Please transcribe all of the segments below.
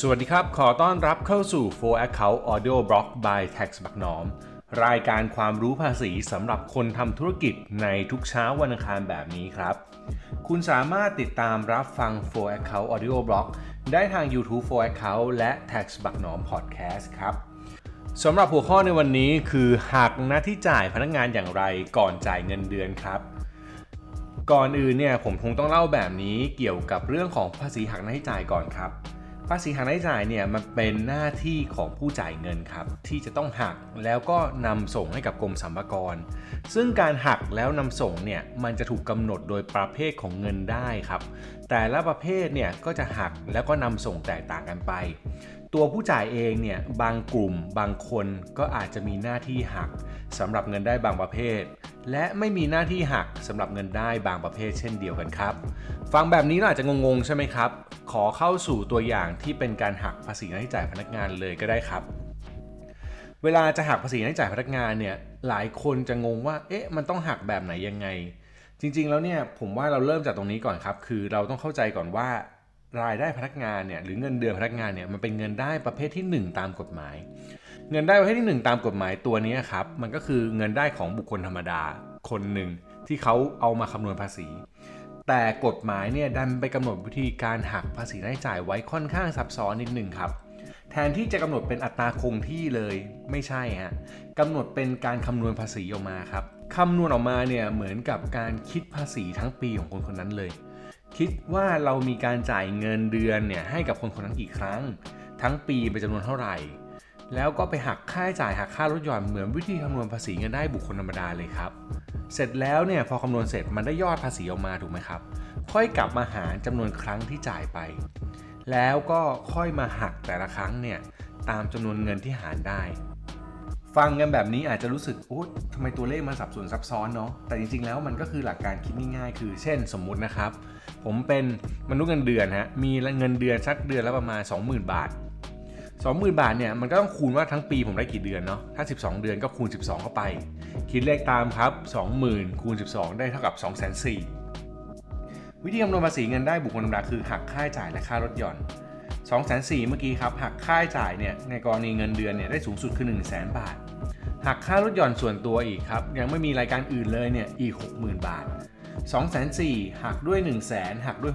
สวัสดีครับ ขอต้อนรับเข้าสู่ 4 Account Audio Blog by Tax บักหนอม รายการความรู้ภาษีสำหรับคนทำธุรกิจในทุกเช้าวันอังคารแบบนี้ครับ คุณสามารถติดตามรับฟัง 4 Account Audio Blog ได้ทาง YouTube 4 Account และ Tax บักหนอม Podcast ครับสำหรับหัวข้อในวันนี้คือหักหน้าที่จ่ายพนักงานอย่างไรก่อนจ่ายเงินเดือนครับ ก่อนอื่นเนี่ยผมคงต้องเล่าแบบนี้เกี่ยวกับเรื่องของภาษีหักหน้าที่จ่ายก่อนครับ ภาษีหักหน้าที่จ่ายเนี่ยมันเป็นหน้าที่ของผู้จ่ายเงินครับ ที่จะต้องหักแล้วก็นำส่งให้กับกรมสรรพากร ซึ่งการหักแล้วนำส่งเนี่ยมันจะถูกกำหนดโดยประเภทของเงินได้ครับ แต่ละประเภทเนี่ยก็จะหักแล้วก็นำส่งแตกต่างกันไป ตัวผู้จ่ายเองเนี่ยบางกลุ่มบางคนก็อาจจะมีหน้าที่หัก สำหรับเงินได้บางประเภท และไม่มีหน้าที่หักสำหรับเงินได้บางประเภทเช่นเดียวกันครับ ฟังแบบนี้เราอาจจะงงๆใช่ไหมครับ ขอเข้าสู่ตัวอย่างที่เป็นการหักภาษีหน้าที่จ่ายพนักงานเลยก็ได้ครับ เวลาจะหักภาษีหน้าที่จ่ายพนักงานเนี่ยหลายคนจะงงว่าเอ๊ะมันต้องหักแบบไหนยังไง จริงๆแล้วเนี่ยผมว่าเราเริ่มจากตรงนี้ก่อนครับคือเราต้องเข้าใจก่อนว่ารายได้พนักงานเนี่ยหรือเงินเดือนพนักงานเนี่ยมันเป็นเงินได้ประเภทที่ 1 ตามกฎหมาย เงินได้ประเภทที่ 1 ตามกฎหมายตัวนี้ครับ มันก็คือเงินได้ของบุคคลธรรมดาคนหนึ่งที่เขาเอามาคำนวณภาษี แต่กฎหมายเนี่ยดันไปกำหนดวิธีการหักภาษีรายจ่ายไว้ค่อนข้างซับซ้อนนิดหนึ่งครับ แทนที่จะกำหนดเป็นอัตราคงที่เลยไม่ใช่ฮะกำหนดเป็นการคำนวณภาษีออกมาครับคำนวณออกมาเนี่ยเหมือนกับการคิดภาษีทั้งปีของคนคนนั้นเลย คิดว่าเรามีการจ่ายเงินเดือนเนี่ยให้กับคนคนนั้นกี่ครั้ง ทั้งปีเป็นจำนวนเท่าไหร่ แล้วก็ไปหักค่าใช้จ่ายหักค่าลดหย่อนเหมือนวิธีคำนวณภาษีเงินได้บุคคลธรรมดาเลยครับ เสร็จแล้วเนี่ยพอคำนวณเสร็จมันได้ยอดภาษีออกมาถูกไหมครับ ค่อยกลับมาหารจำนวนครั้งที่จ่ายไป แล้วก็ค่อยมาหักแต่ละครั้งเนี่ยตามจำนวนเงินที่หารได้ ฟังกันแบบนี้อาจจะรู้สึกโอ๊ยทำไมตัวเลขมันสับสนซับซ้อนเนาะแต่จริงๆแล้วมันก็คือหลักการคิดง่ายๆ คือ เช่นสมมุตินะครับ ผมเป็นมนุษย์เงินเดือนฮะมีเงินเดือนสักเดือนละประมาณ 20,000 บาท 20,000 บาทเนี่ยมันก็ต้องคูณว่าทั้งปีผมได้กี่เดือนเนาะถ้า 12 เดือนก็คูณ 12 เข้าไป คิดเลขตามครับ 20,000 คูณ 12 ได้เท่ากับ 2,400วิธีคำนวณภาษีเงินได้บุคคลธรรมดาคือหักค่าใช้จ่ายและค่าลดหย่อน2 4 0 0 0เมื่อกี้ครับหักค่าใช้จ่ายเนี่ยในกรณีเงินเดือนเนี่ยได้สูงสุดคือ1 0 0 0 0 0 บาท หักค่าลดหย่อนส่วนตัวอีกครับยังไม่มีรายการอื่นเลยเนี่ยอีก 60,000 บาท 2 4 0 0 0หักด้วย 1 0 0 0 0 0หักด้วย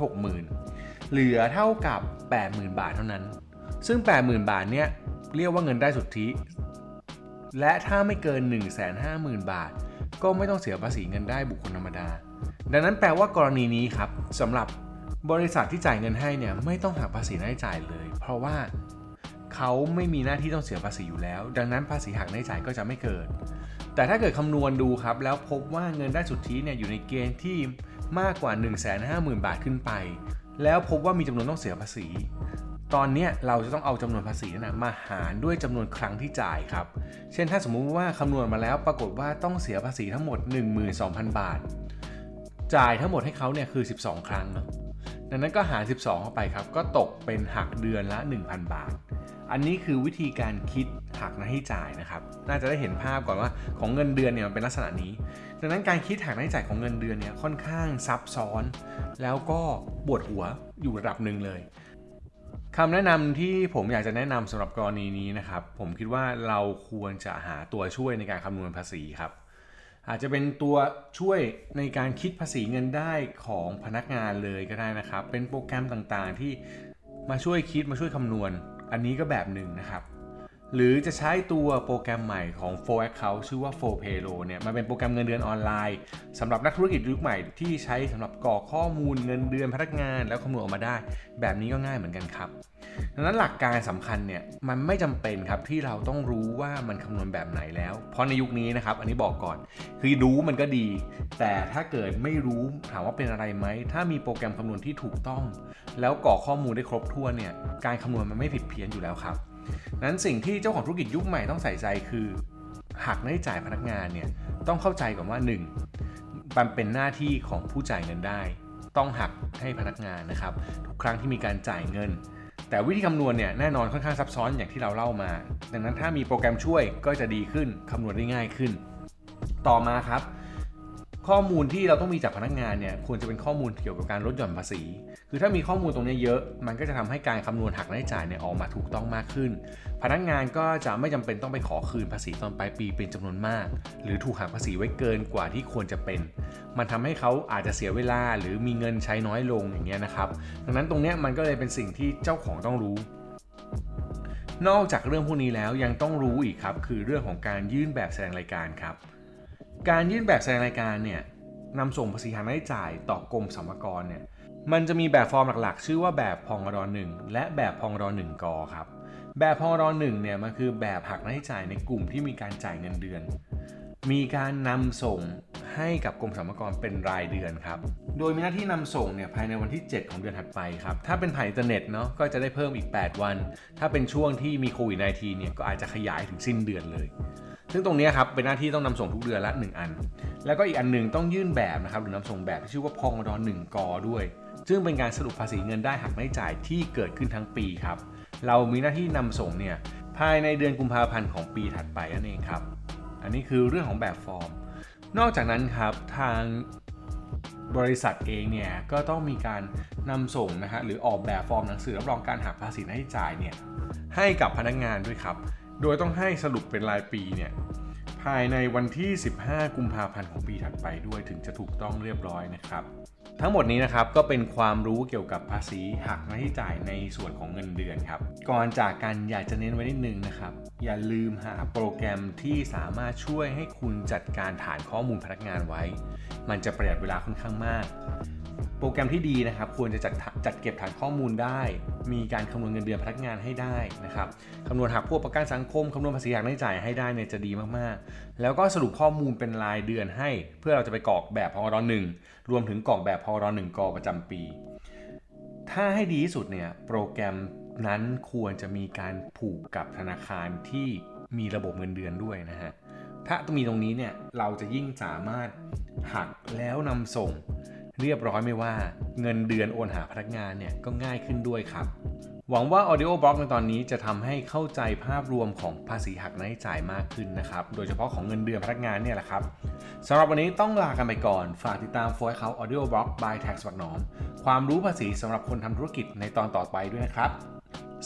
60,000 เหลือเท่ากับ 80,000 บาทเท่านั้น ซึ่ง 80,000 บาทเนี่ยเรียกว่าเงินได้สุทธิ และถ้าไม่เกิน 150,000 บาท ก็ไม่ต้องเสียภาษีเงินได้บุคคลธรรมดา ดังนั้นแปลว่ากรณีนี้ครับสำหรับบริษัทที่จ่ายเงินให้เนี่ยไม่ต้องหักภาษีหน้าจ่ายเลย เพราะว่าเขาไม่มีหน้าที่ต้องเสียภาษีอยู่แล้ว ดังนั้นภาษีหักหน้าจ่ายก็จะไม่เกิด แต่ถ้าเกิดคำนวณดูครับ แล้วพบว่าเงินได้สุทธิเนี่ยอยู่ในเกณฑ์ที่มากกว่า 150,000 บาทขึ้นไป แล้วพบว่ามีจำนวนต้องเสียภาษี ตอนนี้เราจะต้องเอาจำนวนภาษีนั้นนะมาหารด้วยจำนวนครั้งที่จ่ายครับ เช่นถ้าสมมุติว่าคำนวณมาแล้วปรากฏว่าต้องเสียภาษีทั้งหมด 12,000 บาท จ่ายทั้งหมดให้เขาเนี่ยคือ 12 ครั้งเนาะดังนั้นก็หาร 12 เข้าไปครับ ก็ตกเป็นหักเดือนละ 1,000 บาท อันนี้คือวิธีการคิดหักหน้าที่จ่ายนะครับ น่าจะได้เห็นภาพก่อนว่าของเงินเดือนเนี่ยมันเป็นลักษณะนี้ ดังนั้นการคิดหักหน้าที่จ่ายของเงินเดือนเนี่ยค่อนข้างซับซ้อน แล้วก็ปวดหัวอยู่ระดับหนึ่งเลย คำแนะนำที่ผมอยากจะแนะนำสำหรับกรณีนี้นะครับ ผมคิดว่าเราควรจะหาตัวช่วยในการคำนวณภาษีครับ อาจจะเป็นตัวช่วยในการคิดภาษีเงินได้ของพนักงานเลยก็ได้นะครับ เป็นโปรแกรมต่างๆที่มาช่วยคิดมาช่วยคำนวณ อันนี้ก็แบบหนึ่งนะครับ หรือจะใช้ตัวโปรแกรมใหม่ของ4 Account ชื่อว่า4 Payroll เนี่ยมันเป็นโปรแกรมเงินเดือนออนไลน์สำหรับนักธุรกิจยุคใหม่ที่ใช้สำหรับกรอกข้อมูลเงินเดือนพนักงาน แล้วคำนวณออกมาได้ แบบนี้ก็ง่ายเหมือนกันครับดังนั้นหลักการสำคัญเนี่ยมันไม่จำเป็นครับที่เราต้องรู้ว่ามันคำนวณแบบไหนแล้ว เพราะในยุคนี้นะครับอันนี้บอกก่อน คือรู้มันก็ดี แต่ถ้าเกิดไม่รู้ถามว่าเป็นอะไรไหม ถ้ามีโปรแกรมคำนวณที่ถูกต้อง แล้วกรอกข้อมูลได้ครบถ้วนเนี่ยการคำนวณมันไม่ผิดเพี้ยนอยู่แล้วครับ นั้นสิ่งที่เจ้าของธุรกิจยุคใหม่ต้องใส่ใจคือหักหน้จ่ายพนักงานเนี่ยต้องเข้าใจก่อนว่า 1. มันเป็นหน้าที่ของผู้จ่ายเงินได้ ต้องหักให้พนักงานนะครับ ทุกครั้งที่มีการจ่ายเงิน แต่วิธีคำนวณเนี่ยแน่นอนค่อนข้างซับซ้อนอย่างที่เราเล่ามา ดังนั้นถ้ามีโปรแกรมช่วยก็จะดีขึ้นคำนวณได้ง่ายขึ้น ต่อมาครับ ข้อมูลที่เราต้องมีจากพนักงานเนี่ยควรจะเป็นข้อมูลเกี่ยวกับการลดหย่อนภาษี คือถ้ามีข้อมูลตรงนี้เยอะ มันก็จะทำให้การคำนวณหักรายจ่ายเนี่ยออกมาถูกต้องมากขึ้น พนักงานก็จะไม่จำเป็นต้องไปขอคืนภาษีตอนปลายปีเป็นจำนวนมาก หรือถูกหักภาษีไว้เกินกว่าที่ควรจะเป็น มันทำให้เขาอาจจะเสียเวลาหรือมีเงินใช้น้อยลงอย่างเงี้ยนะครับ ดังนั้นตรงนี้มันก็เลยเป็นสิ่งที่เจ้าของต้องรู้นอกจากเรื่องพวกนี้แล้วยังต้องรู้อีกครับ คือเรื่องของการยื่นแบบแสดงรายการครับ การยื่นแบบแสดงรายการเนี่ยนำส่งภาษีหัก ณ ที่จ่ายต่อกรมสรรพากรเนี่ยมันจะมีแบบฟอร์มหลักๆ ชื่อว่าแบบภ.ง.ด. หนึ่งและแบบพองรหนึ่งกครับแบบพองรหนึ่งเนี่ยมันคือแบบหัก ณ ที่จ่ายในกลุ่มที่มีการจ่ายเงินเดือน มีการนำส่งให้กับกรมสรรพากรเป็นรายเดือนครับโดยมีหน้าที่นำส่งเนี่ยภายในวันที่ 7 ของเดือนถัดไปครับถ้าเป็นผ่านอินเทอร์เน็ตเนาะก็จะได้เพิ่มอีก 8 วัน ถ้าเป็นช่วงที่มีโควิด -19 เนี่ยก็อาจจะขยายถึงสิ้นเดือนเลย ซึ่งตรงนี้ครับเป็นหน้าที่ต้องนำส่งทุกเดือนละ 1 อัน แล้วก็อีกอันหนึ่งต้องยื่นแบบนะครับหรือนำส่งแบบที่ชื่อว่าพองรหนึ่งกด้วย ซึ่งเป็นการสรุปภาษีเงินได้หักไม่จ่ายที่เกิดขึ้นทั้งปีครับ เรามีหน้าที่นำส่งเนี่ยภายในเดือนกุมภาพันธ์ของปีถัดไปนั่นเองครับ อันนี้คือเรื่องของแบบฟอร์ม นอกจากนั้นครับทางบริษัทเองเนี่ยก็ต้องมีการนำส่งนะฮะหรือออกแบบฟอร์มหนังสือรับรองการหักภาษีหน้าที่จ่ายเนี่ยให้กับพนักงานด้วยครับ โดยต้องให้สรุปเป็นรายปีเนี่ยภายในวันที่ 15 กุมภาพันธ์ของปีถัดไปด้วยถึงจะถูกต้องเรียบร้อยนะครับ ทั้งหมดนี้นะครับก็เป็นความรู้เกี่ยวกับภาษีหักหน้าที่จ่ายในส่วนของเงินเดือนครับ ก่อนจากกันอยากจะเน้นไว้นิดนึงนะครับ อย่าลืมหาโปรแกรมที่สามารถช่วยให้คุณจัดการฐานข้อมูลพนักงานไว้ มันจะประหยัดเวลาค่อนข้างมาก โปรแกรมที่ดีนะครับควรจะจัดจัดเก็บฐานข้อมูลได้ มีการคำนวณเงินเดือนพนักงานให้ได้นะครับคำนวณหักพวกประกันสังคมคำนวณภาษีหักรายจ่ายให้ได้เนี่ยจะดีมากๆ แล้วก็สรุปข้อมูลเป็นรายเดือนให้ เพื่อเราจะไปกรอกแบบพอรหนึ่งรวมถึงกรอกแบบพอรหนึ่งกอประจำปี ถ้าให้ดีที่สุดเนี่ยโปรแกรมนั้นควรจะมีการผูกกับธนาคารที่มีระบบเงินเดือนด้วยนะฮะถ้าต้องมีตรงนี้เนี่ยเราจะยิ่งสามารถหักแล้วนำส่ง เรียบร้อยไม่ว่าเงินเดือนโอนหาพนักงานเนี่ยก็ง่ายขึ้นด้วยครับ หวังว่า Audio Blog ในตอนนี้จะทำให้เข้าใจภาพรวมของภาษีหักรายจ่ายมากขึ้นนะครับ โดยเฉพาะของเงินเดือนพนักงานเนี่ยแหละครับสำหรับวันนี้ต้องลากันไปก่อน ฝากติดตาม For Account Audio Blog by Tax บักหนอม ความรู้ภาษีสำหรับคนทำธุรกิจในตอนต่อไปด้วยนะครับ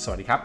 สวัสดีครับ